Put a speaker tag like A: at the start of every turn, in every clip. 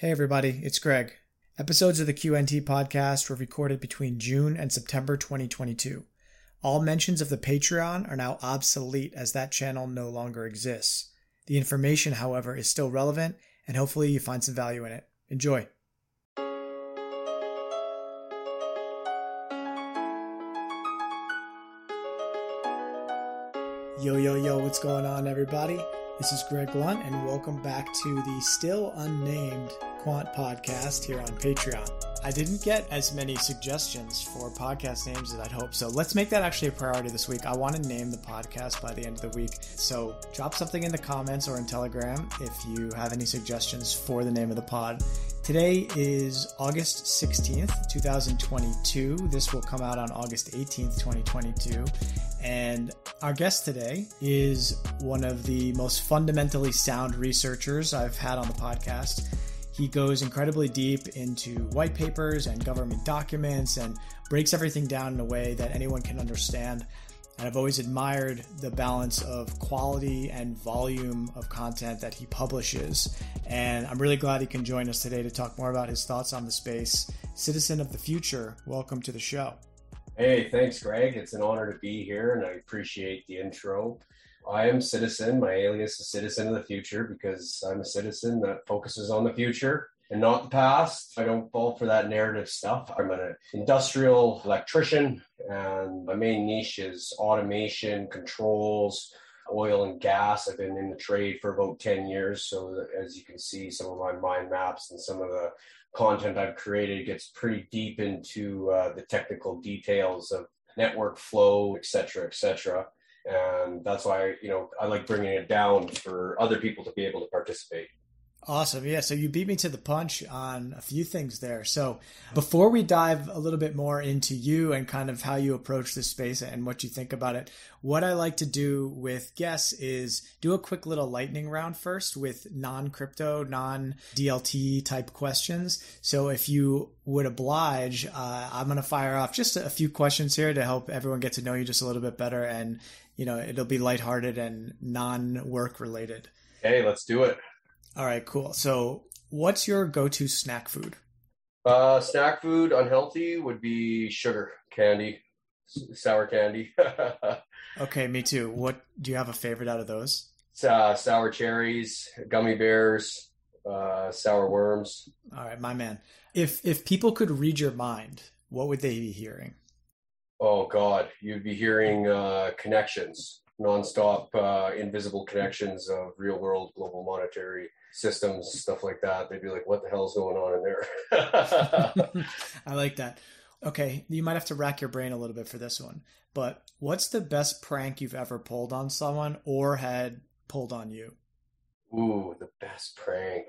A: Hey, everybody, it's Greg. Episodes of the QNT podcast were recorded between June and September 2022. All mentions of the Patreon are now obsolete as that channel no longer exists. The information, however, is still relevant, and hopefully you find some value in it. Enjoy. Yo, yo, yo, what's going on, everybody? This is Greg Lunt, and welcome back to the still unnamed Quant podcast here on Patreon. I didn't get as many suggestions for podcast names as I'd hoped, so let's make that actually a priority this week. I want to name the podcast by the end of the week, so drop something in the comments or in Telegram if you have any suggestions for the name of the pod. Today is August 16th, 2022. This will come out on August 18th, 2022. And our guest today is one of the most fundamentally sound researchers I've had on the podcast. He goes incredibly deep into white papers and government documents and breaks everything down in a way that anyone can understand. And I've always admired the balance of quality and volume of content that he publishes. And I'm really glad he can join us today to talk more about his thoughts on the space. Citizen of the Future, welcome to the show.
B: Hey, thanks, Greg. It's an honor to be here, and I appreciate the intro. I am Citizen. My alias is Citizen of the Future because I'm a citizen that focuses on the future and not the past. I don't fall for that narrative stuff. I'm an industrial electrician, and my main niche is automation, controls, oil and gas. I've been in the trade for about 10 years. So, as you can see, some of my mind maps and some of the content I've created gets pretty deep into uh, the technical details of network flow, et cetera, et cetera and that's why you know I like bringing it down for other people to be able to participate.
A: Awesome. Yeah. So you beat me to the punch on a few things there. So before we dive a little bit more into you and kind of how you approach this space and what you think about it, what I like to do with guests is do a quick little lightning round first with non crypto, non DLT type questions. So if you would oblige, uh, I'm going to fire off just a few questions here to help everyone get to know you just a little bit better. And, you know, it'll be lighthearted and non work related.
B: Hey, let's do it.
A: All right, cool. So, what's your go-to snack food?
B: Uh, snack food unhealthy would be sugar candy, sour candy.
A: okay, me too. What do you have a favorite out of those?
B: Uh, sour cherries, gummy bears, uh, sour worms.
A: All right, my man. If if people could read your mind, what would they be hearing?
B: Oh God, you'd be hearing uh, connections, nonstop, uh, invisible connections of real world global monetary systems, stuff like that. They'd be like, "What the hell's going on in
A: there?" I like that. Okay, you might have to rack your brain a little bit for this one. But what's the best prank you've ever pulled on someone or had pulled on you?
B: Ooh, the best prank.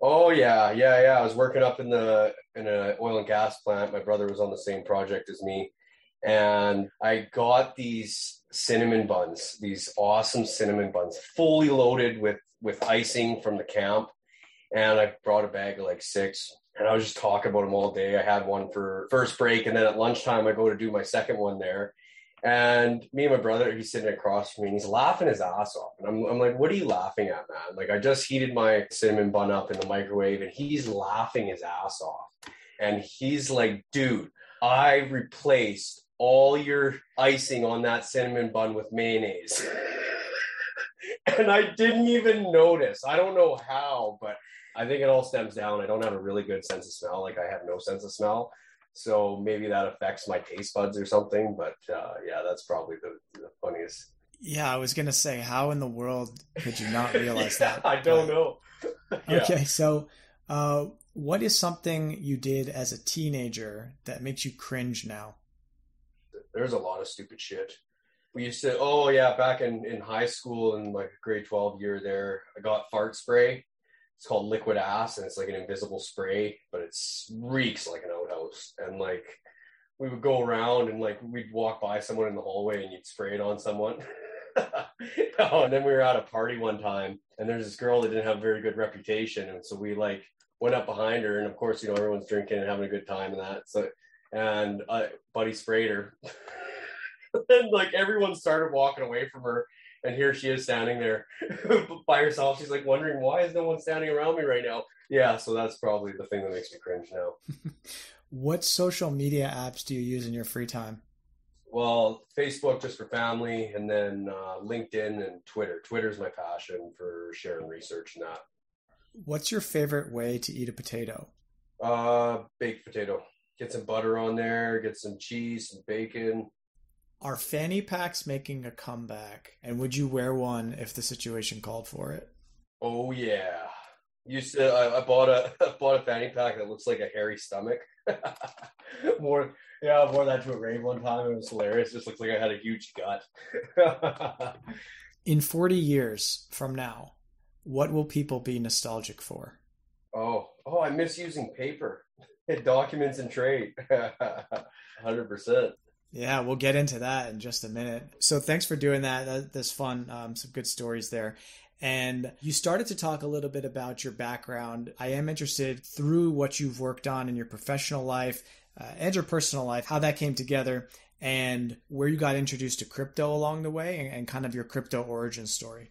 B: Oh yeah, yeah, yeah. I was working up in the in an oil and gas plant. My brother was on the same project as me, and I got these cinnamon buns, these awesome cinnamon buns, fully loaded with with icing from the camp. And I brought a bag of like six, and I was just talking about them all day. I had one for first break, and then at lunchtime I go to do my second one there. And me and my brother, he's sitting across from me, and he's laughing his ass off. And I'm, I'm like, "What are you laughing at, man?" Like I just heated my cinnamon bun up in the microwave, and he's laughing his ass off. And he's like, "Dude, I replaced all your icing on that cinnamon bun with mayonnaise. and I didn't even notice. I don't know how, but I think it all stems down. I don't have a really good sense of smell. Like I have no sense of smell. So maybe that affects my taste buds or something. But uh, yeah, that's probably the, the, funniest.
A: Yeah, I was going to say, how in the world could you not realize yeah, that?
B: I don't but... know.
A: yeah. Okay, so uh, what is something you did as a teenager that makes you cringe now?
B: There's a lot of stupid shit. We used to, oh yeah, back in, in high school in like grade 12 year there, I got fart spray. It's called liquid ass and it's like an invisible spray, but it reeks like an outhouse. And like we would go around and like we'd walk by someone in the hallway and you'd spray it on someone. oh, and then we were at a party one time and there's this girl that didn't have a very good reputation. And so we like went up behind her and of course, you know, everyone's drinking and having a good time and that. So and uh, Buddy sprayed her. and like everyone started walking away from her, and here she is standing there by herself. She's like wondering why is no one standing around me right now. Yeah, so that's probably the thing that makes me cringe now.
A: what social media apps do you use in your free time?
B: Well, Facebook just for family, and then uh, LinkedIn and Twitter. Twitter's my passion for sharing research and that.
A: What's your favorite way to eat a potato?
B: Uh, baked potato. Get some butter on there, get some cheese, some bacon.
A: Are fanny packs making a comeback? And would you wear one if the situation called for it?
B: Oh yeah. Used to I, I bought a I bought a fanny pack that looks like a hairy stomach. more yeah, I wore that to a rave one time. It was hilarious. It just looks like I had a huge gut.
A: In 40 years from now, what will people be nostalgic for?
B: Oh, oh, I miss using paper. Documents and trade. 100%.
A: Yeah, we'll get into that in just a minute. So thanks for doing that. that that's fun. Um, some good stories there. And you started to talk a little bit about your background. I am interested through what you've worked on in your professional life uh, and your personal life, how that came together, and where you got introduced to crypto along the way, and, and kind of your crypto origin story.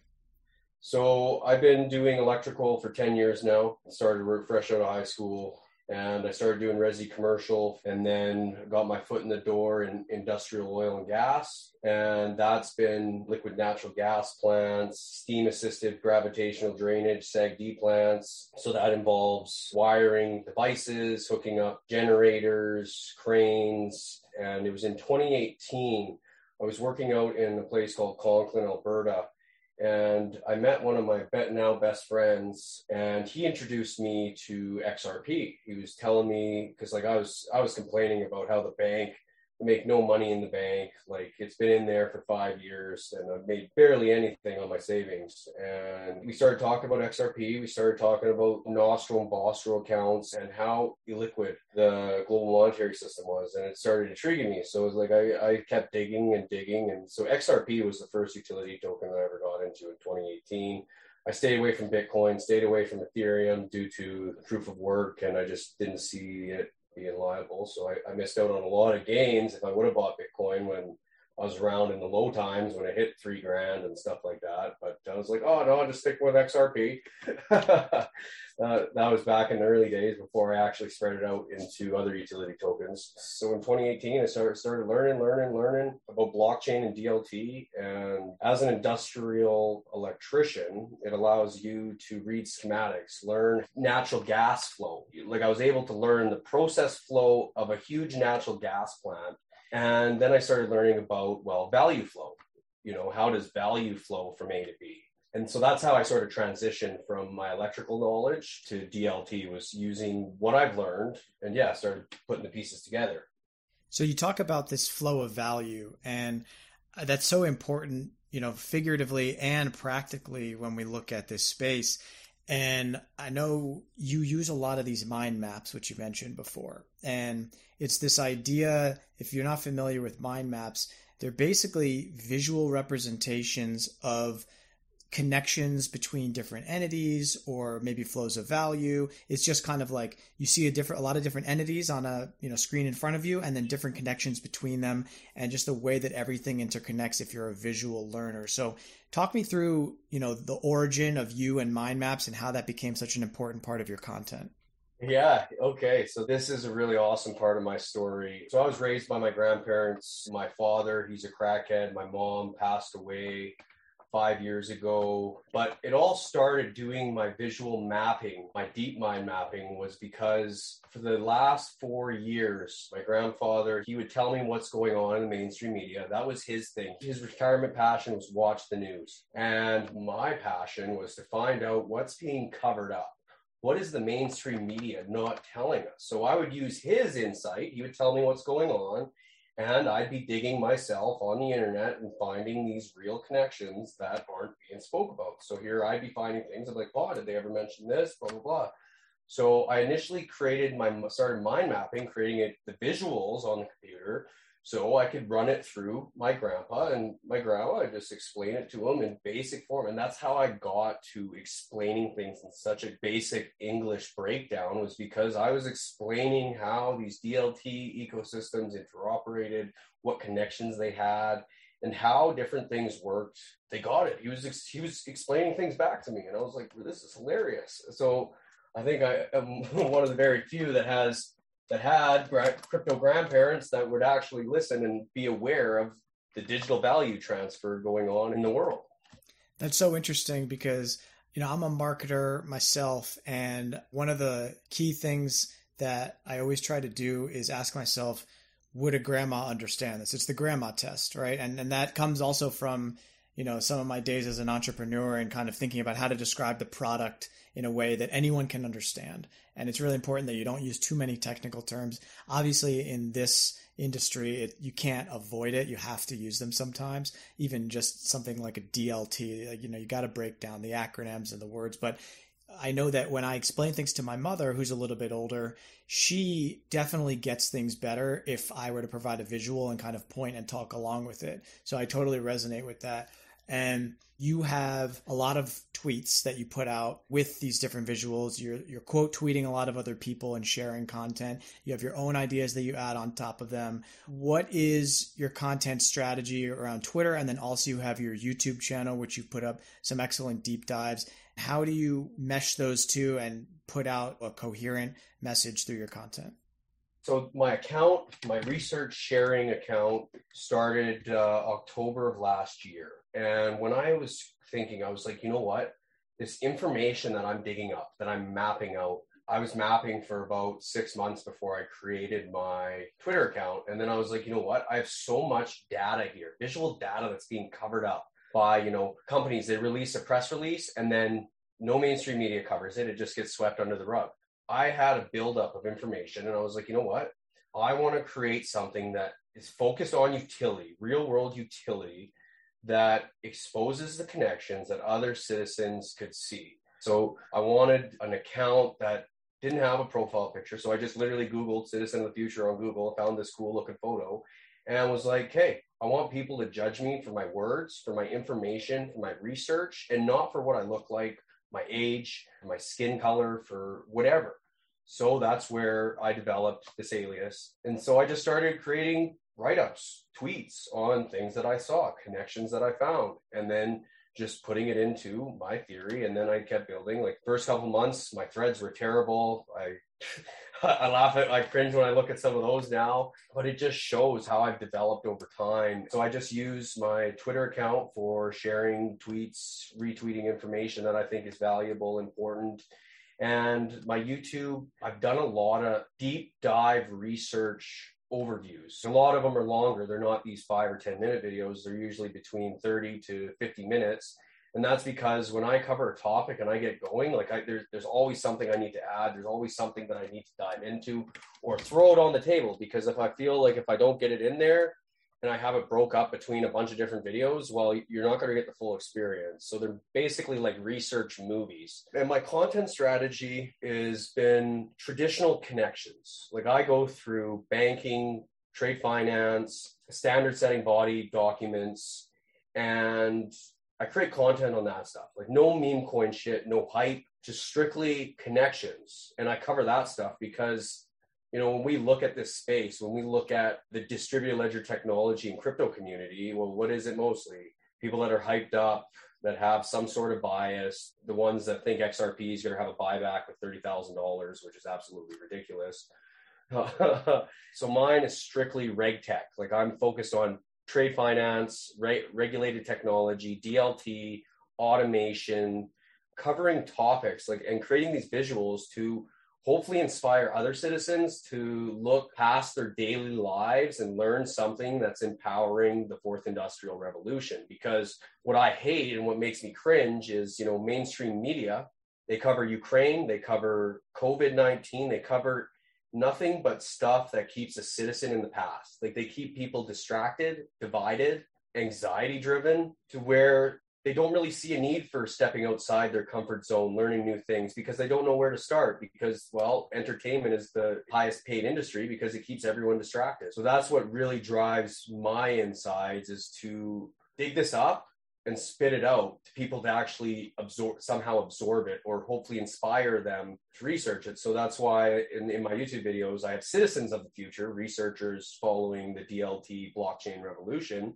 B: So I've been doing electrical for 10 years now. Started fresh out of high school and I started doing resi commercial and then got my foot in the door in industrial oil and gas. And that's been liquid natural gas plants, steam assisted gravitational drainage, SAGD plants. So that involves wiring devices, hooking up generators, cranes. And it was in 2018. I was working out in a place called Conklin, Alberta and I met one of my now best friends, and he introduced me to XRP. He was telling me because like I was I was complaining about how the bank make no money in the bank. Like it's been in there for five years and I've made barely anything on my savings. And we started talking about XRP. We started talking about Nostro and Vostro accounts and how illiquid the global monetary system was. And it started intriguing me. So it was like I, I kept digging and digging. And so XRP was the first utility token that I ever got into in 2018. I stayed away from Bitcoin, stayed away from Ethereum due to proof of work, and I just didn't see it being liable. So I, I missed out on a lot of gains if I would have bought Bitcoin when I was around in the low times when it hit three grand and stuff like that. But I was like, oh no, I'll just stick with XRP. uh, that was back in the early days before I actually spread it out into other utility tokens. So in 2018, I started, started learning, learning, learning about blockchain and DLT. And as an industrial electrician, it allows you to read schematics, learn natural gas flow. Like I was able to learn the process flow of a huge natural gas plant and then I started learning about, well, value flow. You know, how does value flow from A to B? And so that's how I sort of transitioned from my electrical knowledge to DLT was using what I've learned and yeah, started putting the pieces together.
A: So you talk about this flow of value and uh, that's so important, you know, figuratively and practically when we look at this space. And I know you use a lot of these mind maps, which you mentioned before. And it's this idea, if you're not familiar with mind maps, they're basically visual representations of connections between different entities or maybe flows of value it's just kind of like you see a different a lot of different entities on a you know screen in front of you and then different connections between them and just the way that everything interconnects if you're a visual learner so talk me through you know the origin of you and mind maps and how that became such an important part of your content
B: yeah. Okay. So this is a really awesome part of my story. So I was raised by my grandparents. My father, he's a crackhead. My mom passed away five years ago. But it all started doing my visual mapping, my deep mind mapping was because for the last four years, my grandfather, he would tell me what's going on in the mainstream media. That was his thing. His retirement passion was watch the news. And my passion was to find out what's being covered up what is the mainstream media not telling us? So I would use his insight. He would tell me what's going on, and I'd be digging myself on the internet and finding these real connections that aren't being spoke about. So here I'd be finding things. I'm like, oh, did they ever mention this? Blah blah blah. So I initially created my started mind mapping, creating it, the visuals on the computer so I could run it through my grandpa and my grandma. I just explain it to him in basic form. And that's how I got to explaining things in such a basic English breakdown was because I was explaining how these DLT ecosystems interoperated, what connections they had. and how different things worked. They got it. He was ex- he was explaining things back to me, and I was like, "This is hilarious." So I think I am one of the very few that has that had crypto grandparents that would actually listen and be aware of the digital value transfer going on in the world.
A: That's so interesting because you know I'm a marketer myself, and one of the key things that I always try to do is ask myself, would a grandma understand this? It's the grandma test, right? And and that comes also from you know some of my days as an entrepreneur and kind of thinking about how to describe the product in a way that anyone can understand. And it's really important that you don't use too many technical terms. Obviously, in this industry, it, you can't avoid it. You have to use them sometimes. Even just something like a DLT, like, you know, you got to break down the acronyms and the words. But I know that when I explain things to my mother, who's a little bit older, she definitely gets things better if I were to provide a visual and kind of point and talk along with it. So I totally resonate with that. And you have a lot of tweets that you put out with these different visuals. You're, you're quote tweeting a lot of other people and sharing content. You have your own ideas that you add on top of them. What is your content strategy around Twitter? And then also you have your YouTube channel, which you've put up some excellent deep dives. How do you mesh those two and put out a coherent message through your content?
B: So my account, my research sharing account started uh, October of last year. And when I was thinking, I was like, you know what? This information that I'm digging up, that I'm mapping out, I was mapping for about six months before I created my Twitter account. And then I was like, you know what? I have so much data here, visual data that's being covered up by you know companies they release a press release and then no mainstream media covers it it just gets swept under the rug i had a buildup of information and i was like you know what? I want to create something that is focused on utility real world utility that exposes the connections that other citizens could see. So i wanted an account that didn't have a profile picture. So i just literally googled citizen of the future on google found this cool looking photo and I was like hey I want people to judge me for my words, for my information, for my research, and not for what I look like, my age, my skin color, for whatever. So that's where I developed this alias. And so I just started creating write ups, tweets on things that I saw, connections that I found, and then just putting it into my theory. And then I kept building. Like, first couple months, my threads were terrible. I I laugh at, I cringe when I look at some of those now, but it just shows how I've developed over time. So I just use my Twitter account for sharing tweets, retweeting information that I think is valuable, important. And my YouTube, I've done a lot of deep dive research overviews. A lot of them are longer. They're not these five or 10 minute videos. They're usually between 30 to 50 minutes and that's because when I cover a topic and I get going, like I, there's there's always something I need to add. There's always something that I need to dive into or throw it on the table because if I feel like if I don't get it in there and I have it broke up between a bunch of different videos, well, you're not going to get the full experience. So they're basically like research movies. And my content strategy has been traditional connections. Like I go through banking, trade finance, standard setting body documents, and I create content on that stuff. Like no meme coin shit, no hype, just strictly connections. And I cover that stuff because, you know, when we look at this space, when we look at the distributed ledger technology and crypto community, well, what is it mostly? People that are hyped up, that have some sort of bias, the ones that think XRP is going to have a buyback with $30,000, which is absolutely ridiculous. so mine is strictly reg tech. Like I'm focused on trade finance, re- regulated technology, DLT, automation, covering topics like and creating these visuals to hopefully inspire other citizens to look past their daily lives and learn something that's empowering the fourth industrial revolution. Because what i hate and what makes me cringe is you know mainstream media. They cover ukraine they cover covid-19 they cover nothing but stuff that keeps a citizen in the past. Like they keep people distracted, divided, anxiety driven to where they don't really see a need for stepping outside their comfort zone, learning new things because they don't know where to start. Because, well, entertainment is the highest paid industry because it keeps everyone distracted. So that's what really drives my insides is to dig this up and spit it out to people to actually absorb somehow absorb it or hopefully inspire them to research it so that's why in, in my youtube videos i have citizens of the future researchers following the dlt blockchain revolution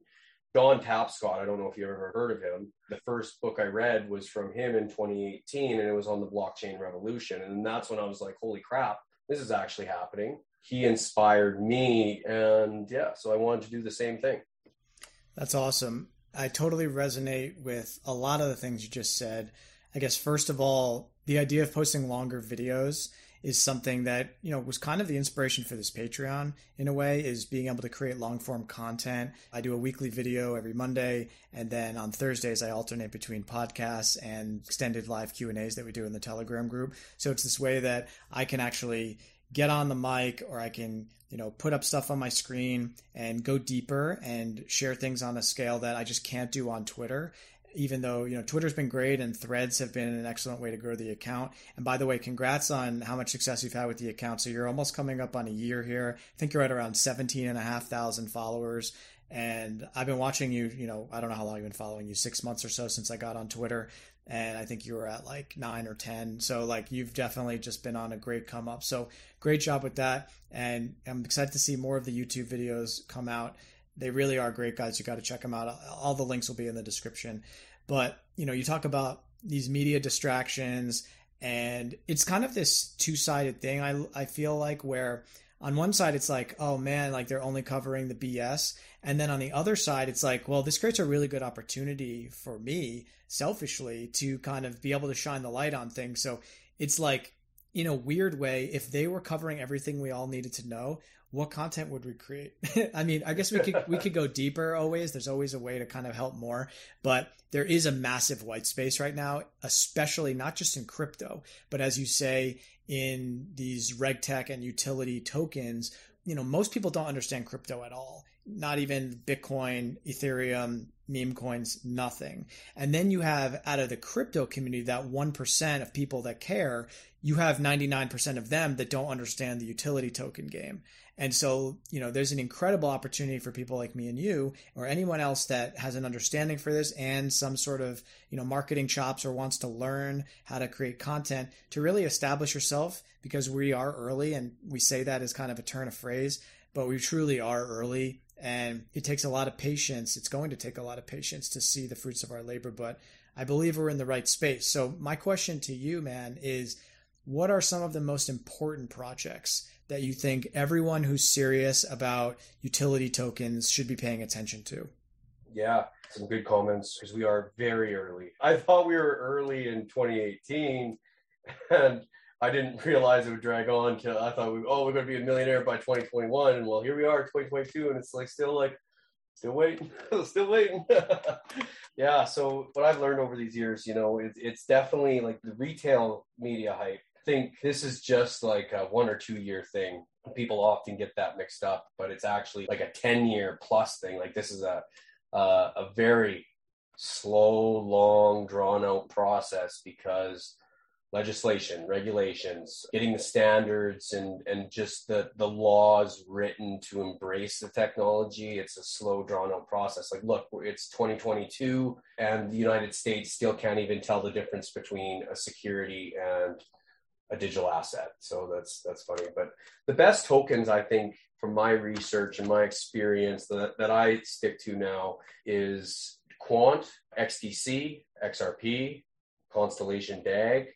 B: Don Tapscott, I don't know if you ever heard of him. The first book I read was from him in 2018, and it was on the blockchain revolution. And that's when I was like, holy crap, this is actually happening. He inspired me, and yeah, so I wanted to do the same thing.
A: That's awesome. I totally resonate with a lot of the things you just said. I guess, first of all, the idea of posting longer videos is something that you know was kind of the inspiration for this patreon in a way is being able to create long form content i do a weekly video every monday and then on thursdays i alternate between podcasts and extended live q and a's that we do in the telegram group so it's this way that i can actually get on the mic or i can you know put up stuff on my screen and go deeper and share things on a scale that i just can't do on twitter even though you know Twitter's been great and Threads have been an excellent way to grow the account. And by the way, congrats on how much success you've had with the account. So you're almost coming up on a year here. I think you're at around 17 and a half thousand followers. And I've been watching you, you know, I don't know how long I've been following you, six months or so since I got on Twitter. And I think you were at like nine or 10. So, like, you've definitely just been on a great come up. So, great job with that. And I'm excited to see more of the YouTube videos come out. They really are great, guys. You got to check them out. All the links will be in the description. But, you know, you talk about these media distractions, and it's kind of this two sided thing, I, I feel like, where on one side it's like, oh man, like they're only covering the BS. And then on the other side, it's like, well, this creates a really good opportunity for me, selfishly, to kind of be able to shine the light on things. So it's like, in a weird way, if they were covering everything we all needed to know, what content would we create? I mean, I guess we could we could go deeper always. There's always a way to kind of help more, but there is a massive white space right now, especially not just in crypto, but as you say in these reg tech and utility tokens, you know, most people don't understand crypto at all. Not even Bitcoin, Ethereum, meme coins, nothing. And then you have out of the crypto community that 1% of people that care, you have 99% of them that don't understand the utility token game. And so, you know, there's an incredible opportunity for people like me and you, or anyone else that has an understanding for this and some sort of, you know, marketing chops or wants to learn how to create content to really establish yourself because we are early and we say that as kind of a turn of phrase, but we truly are early and it takes a lot of patience. It's going to take a lot of patience to see the fruits of our labor, but I believe we're in the right space. So my question to you, man, is what are some of the most important projects that you think everyone who's serious about utility tokens should be paying attention to?
B: Yeah, some good comments because we are very early. I thought we were early in 2018 and I didn't realize it would drag on till I thought we oh we're going to be a millionaire by 2021 and well here we are 2022 and it's like still like still waiting still waiting yeah so what I've learned over these years you know it, it's definitely like the retail media hype think this is just like a one or two year thing. People often get that mixed up, but it's actually like a 10 year plus thing. Like this is a, uh, a very slow, long, drawn out process because legislation, regulations, getting the standards and, and just the, the laws written to embrace the technology. It's a slow, drawn out process. Like, look, it's 2022 and the United States still can't even tell the difference between a security and a digital asset. So that's that's funny. But the best tokens, I think, from my research and my experience that, that I stick to now is Quant, XDC, XRP, Constellation DAG,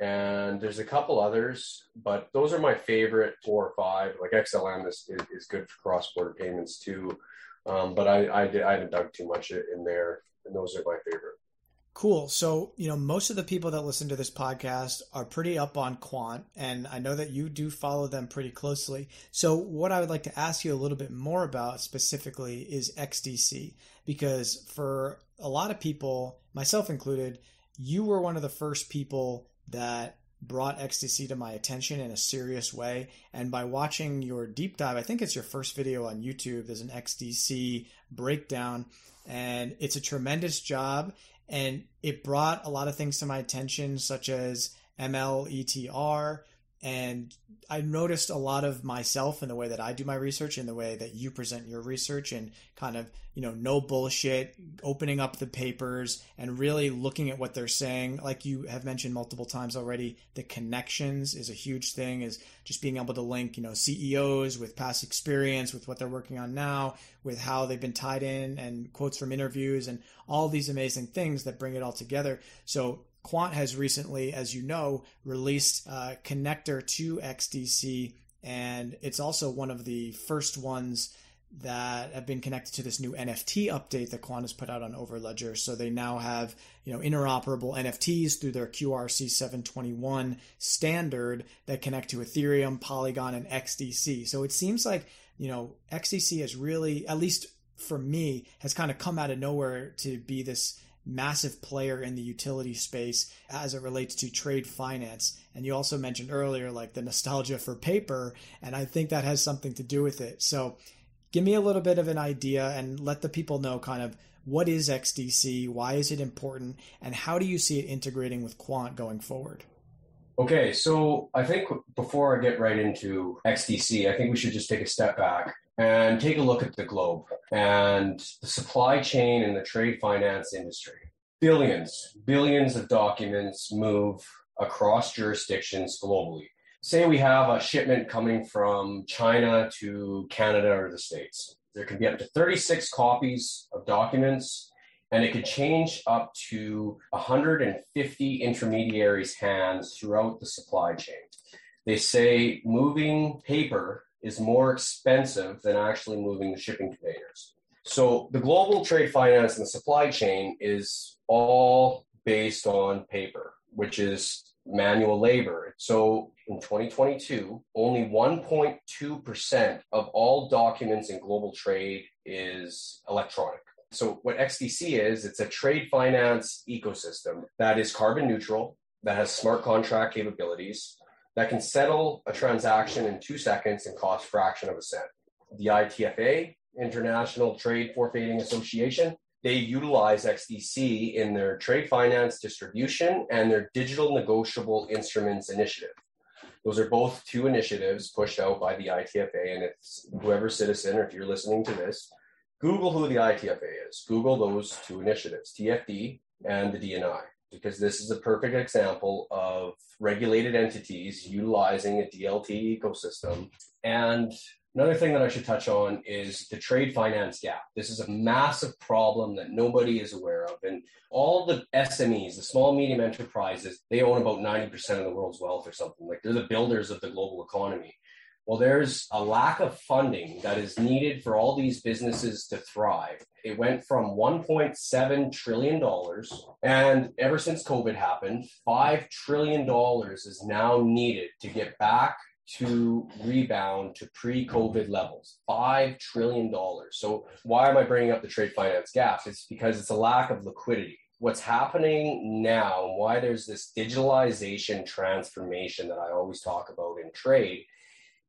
B: and there's a couple others, but those are my favorite four or five. Like XLM is, is, is good for cross border payments too. Um, but I, I, I haven't dug too much in there, and those are my favorite.
A: Cool. So, you know, most of the people that listen to this podcast are pretty up on quant, and I know that you do follow them pretty closely. So, what I would like to ask you a little bit more about specifically is XDC, because for a lot of people, myself included, you were one of the first people that brought XDC to my attention in a serious way. And by watching your deep dive, I think it's your first video on YouTube, there's an XDC breakdown, and it's a tremendous job and it brought a lot of things to my attention, such as MLETR, And I noticed a lot of myself in the way that I do my research, in the way that you present your research, and kind of, you know, no bullshit, opening up the papers and really looking at what they're saying. Like you have mentioned multiple times already, the connections is a huge thing, is just being able to link, you know, CEOs with past experience, with what they're working on now, with how they've been tied in, and quotes from interviews, and all these amazing things that bring it all together. So Quant has recently, as you know, released a connector to XDC, and it's also one of the first ones that have been connected to this new NFT update that Quant has put out on Overledger. So they now have, you know, interoperable NFTs through their QRC 721 standard that connect to Ethereum, Polygon, and XDC. So it seems like, you know, XDC has really, at least for me, has kind of come out of nowhere to be this massive player in the utility space as it relates to trade finance. And you also mentioned earlier, like the nostalgia for paper, and I think that has something to do with it. So, give me a little bit of an idea and let the people know kind of what is XDC, why is it important, and how do you see it integrating with Quant going forward?
B: Okay, so I think before I get right into XDC, I think we should just take a step back and take a look at the globe and the supply chain and the trade finance industry. Billions, billions of documents move across jurisdictions globally. Say we have a shipment coming from China to Canada or the States. There can be up to 36 copies of documents, and it could change up to 150 intermediaries' hands throughout the supply chain. They say moving paper is more expensive than actually moving the shipping containers. So the global trade finance and the supply chain is all based on paper, which is manual labor. So in 2022, only 1.2% of all documents in global trade is electronic. So what XDC is, it's a trade finance ecosystem that is carbon neutral, that has smart contract capabilities, that can settle a transaction in two seconds and cost fraction of a cent. The ITFA, International Trade Forfaiting Association, they utilize XDC in their trade finance distribution and their digital negotiable instruments initiative. Those are both two initiatives pushed out by the ITFA. And if whoever citizen, or if you're listening to this, Google who the ITFA is. Google those two initiatives, TFD and the DNI because this is a perfect example of regulated entities utilizing a DLT ecosystem. And another thing that I should touch on is the trade finance gap. This is a massive problem that nobody is aware of. And all the SMEs, the small medium enterprises, they own about 90% of the world's wealth or something. Like they're the builders of the global economy. Well, there's a lack of funding that is needed for all these businesses to thrive. It went from $1.7 trillion, and ever since COVID happened, $5 trillion is now needed to get back to rebound to pre COVID levels. $5 trillion. So, why am I bringing up the trade finance gap? It's because it's a lack of liquidity what's happening now, and why there's this digitalization transformation that I always talk about in trade,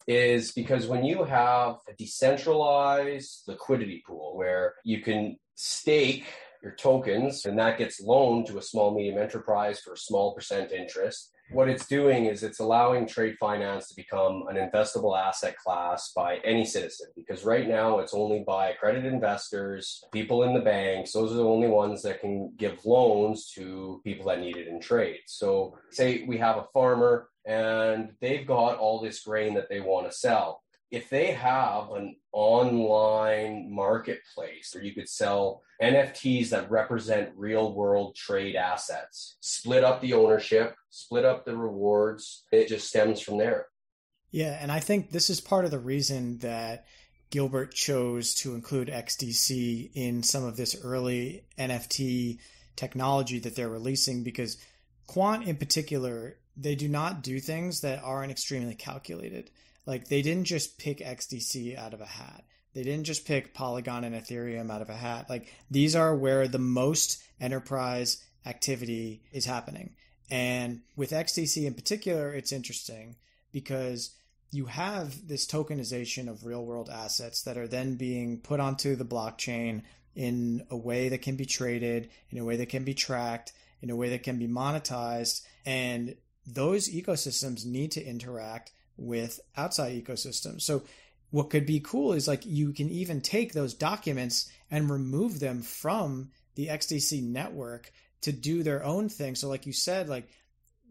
B: is because when you have a decentralized liquidity pool where you can stake your tokens and that gets loaned to a small medium enterprise for a small percent interest what it's doing is it's allowing trade finance to become an investable asset class by any citizen because right now it's only by accredited investors people in the banks those are the only ones that can give loans to people that need it in trade so say we have a farmer and they've got all this grain that they want to sell. If they have an online marketplace where you could sell NFTs that represent real world trade assets, split up the ownership, split up the rewards, it just stems from there.
A: Yeah, and I think this is part of the reason that Gilbert chose to include XDC in some of this early NFT technology that they're releasing because Quant in particular they do not do things that aren't extremely calculated. Like they didn't just pick XDC out of a hat. They didn't just pick Polygon and Ethereum out of a hat. Like these are where the most enterprise activity is happening. And with XDC in particular, it's interesting because you have this tokenization of real world assets that are then being put onto the blockchain in a way that can be traded, in a way that can be tracked, in a way that can be monetized. And those ecosystems need to interact with outside ecosystems. So what could be cool is like you can even take those documents and remove them from the XDC network to do their own thing. So like you said, like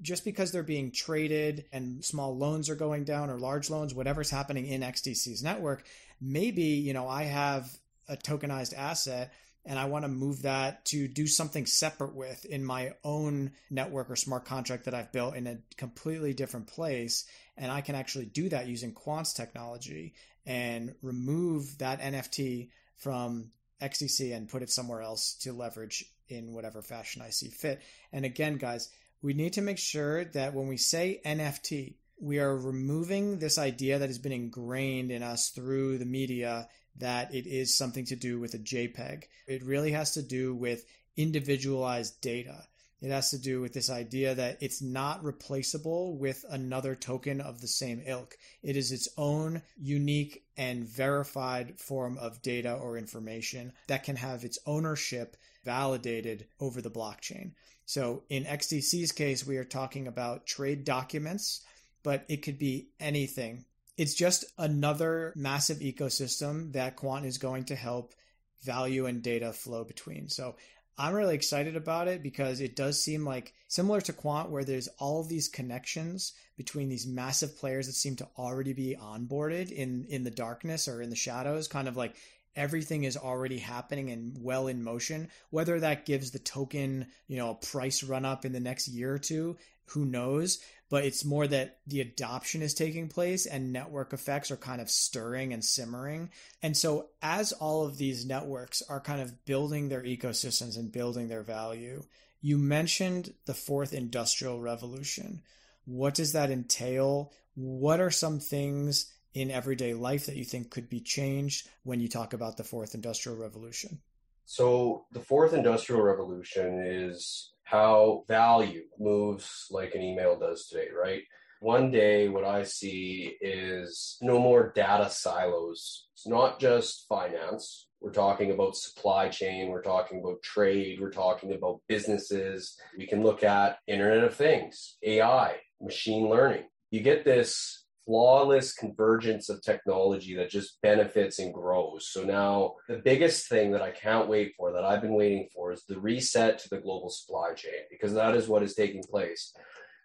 A: just because they're being traded and small loans are going down or large loans, whatever's happening in XDC's network, maybe, you know, I have a tokenized asset and I want to move that to do something separate with in my own network or smart contract that I've built in a completely different place. And I can actually do that using Quant's technology and remove that NFT from XDC and put it somewhere else to leverage in whatever fashion I see fit. And again, guys, we need to make sure that when we say NFT, we are removing this idea that has been ingrained in us through the media that it is something to do with a JPEG. It really has to do with individualized data. It has to do with this idea that it's not replaceable with another token of the same ilk. It is its own unique and verified form of data or information that can have its ownership validated over the blockchain. So in XDC's case, we are talking about trade documents, but it could be anything it's just another massive ecosystem that Quant is going to help value and data flow between. So I'm really excited about it because it does seem like similar to Quant, where there's all of these connections between these massive players that seem to already be onboarded in in the darkness or in the shadows, kind of like everything is already happening and well in motion. Whether that gives the token, you know, a price run up in the next year or two, who knows? But it's more that the adoption is taking place and network effects are kind of stirring and simmering. And so, as all of these networks are kind of building their ecosystems and building their value, you mentioned the fourth industrial revolution. What does that entail? What are some things in everyday life that you think could be changed when you talk about the fourth industrial revolution?
B: So, the fourth industrial revolution is how value moves like an email does today, right? One day, what I see is no more data silos. It's not just finance. We're talking about supply chain. We're talking about trade. We're talking about businesses. We can look at Internet of Things, AI, machine learning. You get this flawless convergence of technology that just benefits and grows. So now the biggest thing that I can't wait for, that I've been waiting for, is the reset to the global supply chain, because that is what is taking place.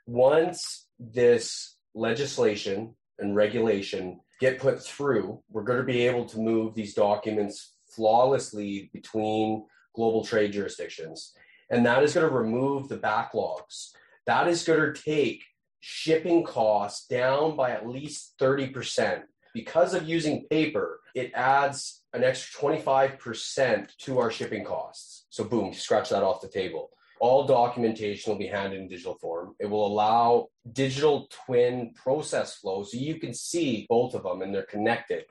B: Once this legislation and regulation get put through, we're going to be able to move these documents flawlessly between global trade jurisdictions. And that is going to remove the backlogs. That is going to take shipping costs down by at least 30%. Because of using paper, it adds an extra 25% to our shipping costs. So, boom, scratch that off the table. All documentation will be handed in digital form. It will allow digital twin process flow so you can see both of them and they're connected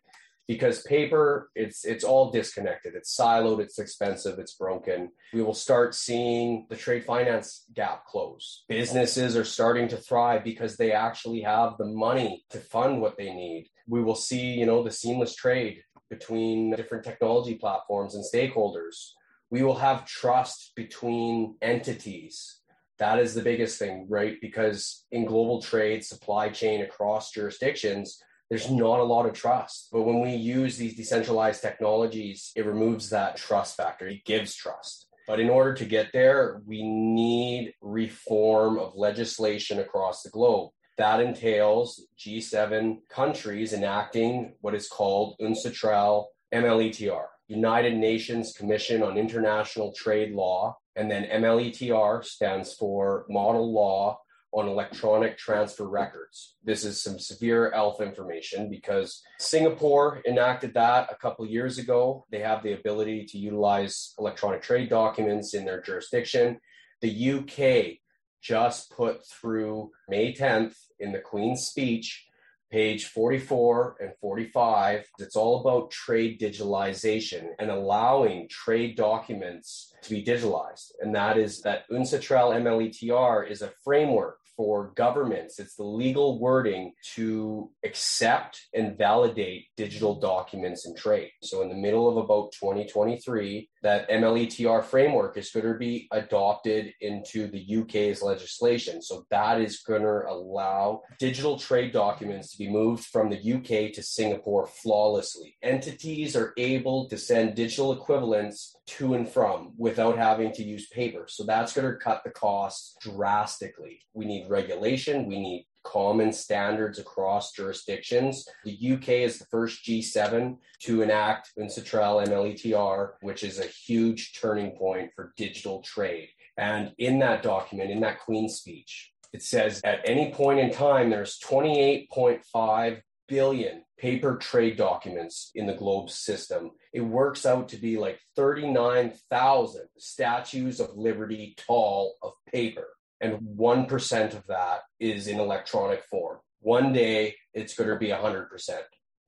B: because paper it's it's all disconnected. It's siloed it's expensive it's broken. We will start seeing the trade finance gap close. Businesses are starting to thrive because they actually have the money to fund what they need. We will see you know the seamless trade between different technology platforms and stakeholders. We will have trust between entities. That is the biggest thing right? Because in global trade supply chain across jurisdictions there's not a lot of trust. But when we use these decentralized technologies, it removes that trust factor. It gives trust. But in order to get there, we need reform of legislation across the globe. That entails G7 countries enacting what is called UNCITRAL MLETR, United Nations Commission on International Trade Law. And then MLETR stands for Model Law on electronic transfer records. This is some severe ELF information because Singapore enacted that a couple years ago. They have the ability to utilize electronic trade documents in their jurisdiction. The UK just put through May 10th in the Queen's speech, page 44 and 45. It's all about trade digitalization and allowing trade documents to be digitalized. And that is that UNCITRAL MLETR is a framework for governments. It's the legal wording to accept and validate digital documents and trade. So, in the middle of about 2023, that MLETR framework is going to be adopted into the UK's legislation. So that is going to allow digital trade documents to be moved from the UK to Singapore flawlessly. Entities are able to send digital equivalents to and from without having to use paper. So that's going to cut the costs drastically. We need regulation, we need common standards across jurisdictions. The UK is the first G7 to enact UNCITRAL MLETR, which is a huge turning point for digital trade. And in that document, in that Queen's speech, it says at any point in time, there's 28.5 billion paper trade documents in the globe system. It works out to be like 39,000 statues of liberty tall of paper and 1% of that is in electronic form. One day it's going to be 100%.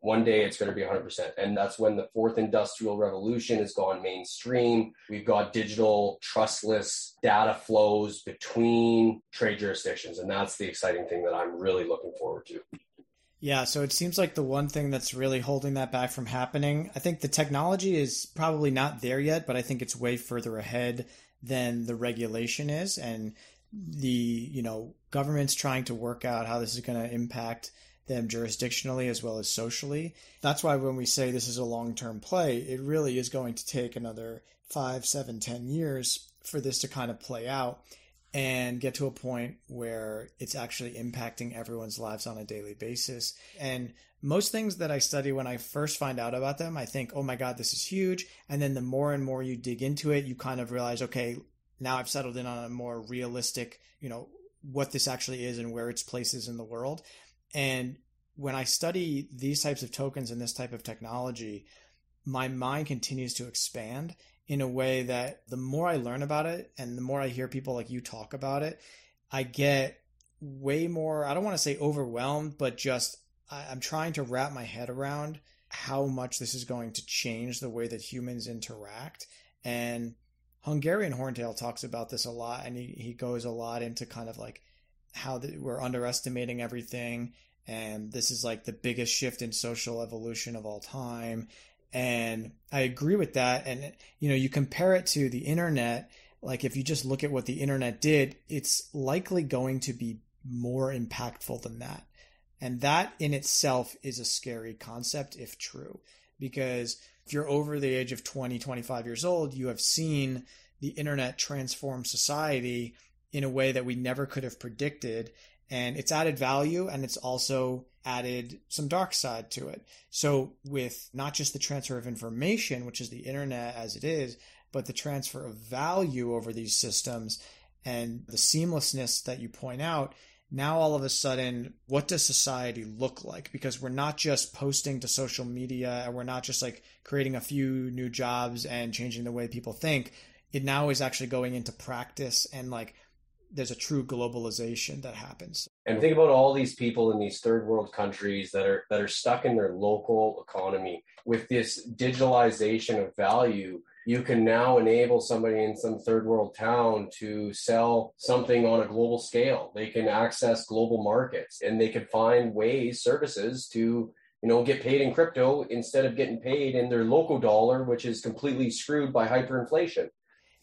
B: One day it's going to be 100%. And that's when the fourth industrial revolution has gone mainstream. We've got digital, trustless data flows between trade jurisdictions. And that's the exciting thing that I'm really looking forward to.
A: Yeah, so it seems like the one thing that's really holding that back from happening, I think the technology is probably not there yet, but I think it's way further ahead than the regulation is. And the you know government's trying to work out how this is going to impact them jurisdictionally as well as socially. That's why when we say this is a long term play, it really is going to take another five, seven, ten years for this to kind of play out and get to a point where it's actually impacting everyone's lives on a daily basis. And most things that I study when I first find out about them, I think, oh my God, this is huge. And then the more and more you dig into it, you kind of realize, okay, now I've settled in on a more realistic, you know, what this actually is and where its place is in the world. And when I study these types of tokens and this type of technology, my mind continues to expand in a way that the more I learn about it and the more I hear people like you talk about it, I get way more, I don't want to say overwhelmed, but just I'm trying to wrap my head around how much this is going to change the way that humans interact. And Hungarian Horntail talks about this a lot, and he, he goes a lot into kind of like how the, we're underestimating everything, and this is like the biggest shift in social evolution of all time. And I agree with that. And you know, you compare it to the internet. Like if you just look at what the internet did, it's likely going to be more impactful than that. And that in itself is a scary concept if true, because if you're over the age of 20, 25 years old, you have seen the internet transform society in a way that we never could have predicted. And it's added value and it's also added some dark side to it. So, with not just the transfer of information, which is the internet as it is, but the transfer of value over these systems and the seamlessness that you point out, now all of a sudden what does society look like? Because we're not just posting to social media and we're not just like creating a few new jobs and changing the way people think. It now is actually going into practice and like there's a true globalization that happens.
B: And think about all these people in these third world countries that are that are stuck in their local economy with this digitalization of value you can now enable somebody in some third world town to sell something on a global scale. They can access global markets and they can find ways, services to, you know, get paid in crypto instead of getting paid in their local dollar, which is completely screwed by hyperinflation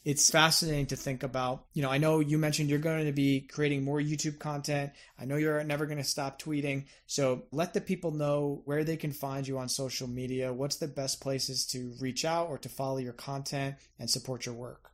A: it's fascinating to think about. You know, I know you mentioned you're going to be creating more YouTube content. I know you're never going to stop tweeting. So let the people know where they can find you on social media. What's the best places to reach out or to follow your content and support your work?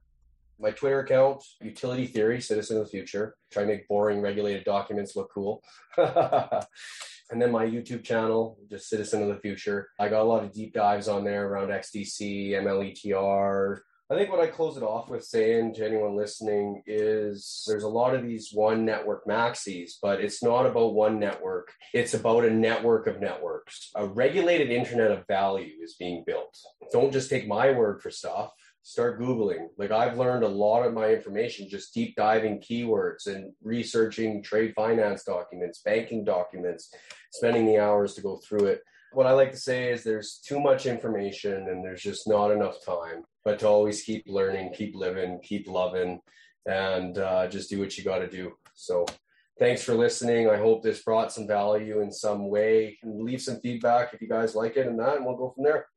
B: My Twitter account, Utility Theory, Citizen of the Future. Try to make boring regulated documents look cool. and then my YouTube channel, just Citizen of the Future. I got a lot of deep dives on there around XDC, MLETR, I think what I close it off with saying to anyone listening is there's a lot of these one network maxis, but it's not about one network. It's about a network of networks. A regulated internet of value is being built. Don't just take my word for stuff. Start Googling. Like I've learned a lot of my information just deep diving keywords and researching trade finance documents, banking documents, spending the hours to go through it what I like to say is there's too much information and there's just not enough time. But to always keep learning, keep living, keep loving, and uh, just do what you got to do. So thanks for listening. I hope this brought some value in some way. And leave some feedback if you guys like it and that, and we'll go from there.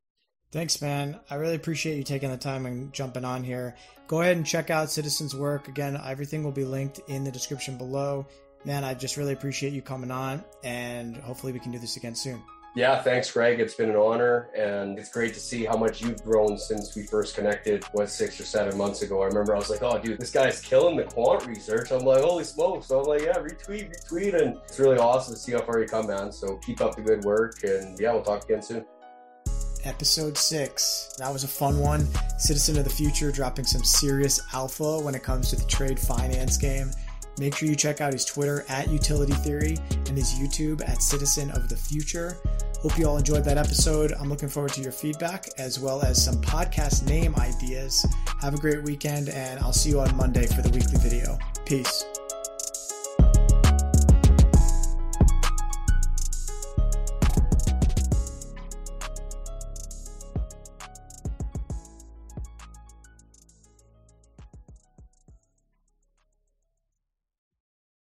A: Thanks, man. I really appreciate you taking the time and jumping on here. Go ahead and check out Citizen's work. Again, everything will be linked in the description below. Man, I just really appreciate you coming on, and hopefully we can do this again soon.
B: Yeah, thanks, Greg. It's been an honor, and it's great to see how much you've grown since we first connected, what, six or seven months ago. I remember I was like, oh, dude, this guy's killing the quant research. I'm like, holy smokes. So I'm like, yeah, retweet, retweet. And it's really awesome to see how far you come, man. So keep up the good work, and yeah, we'll talk again soon
A: episode six. That was a fun one. Citizen of the Future dropping some serious alpha when it comes to the trade finance game. Make sure you check out his Twitter at Utility Theory and his YouTube at Citizen of the Future. Hope you all enjoyed that episode. I'm looking forward to your feedback as well as some podcast name ideas. Have a great weekend, and I'll see you on Monday for the weekly video. Peace.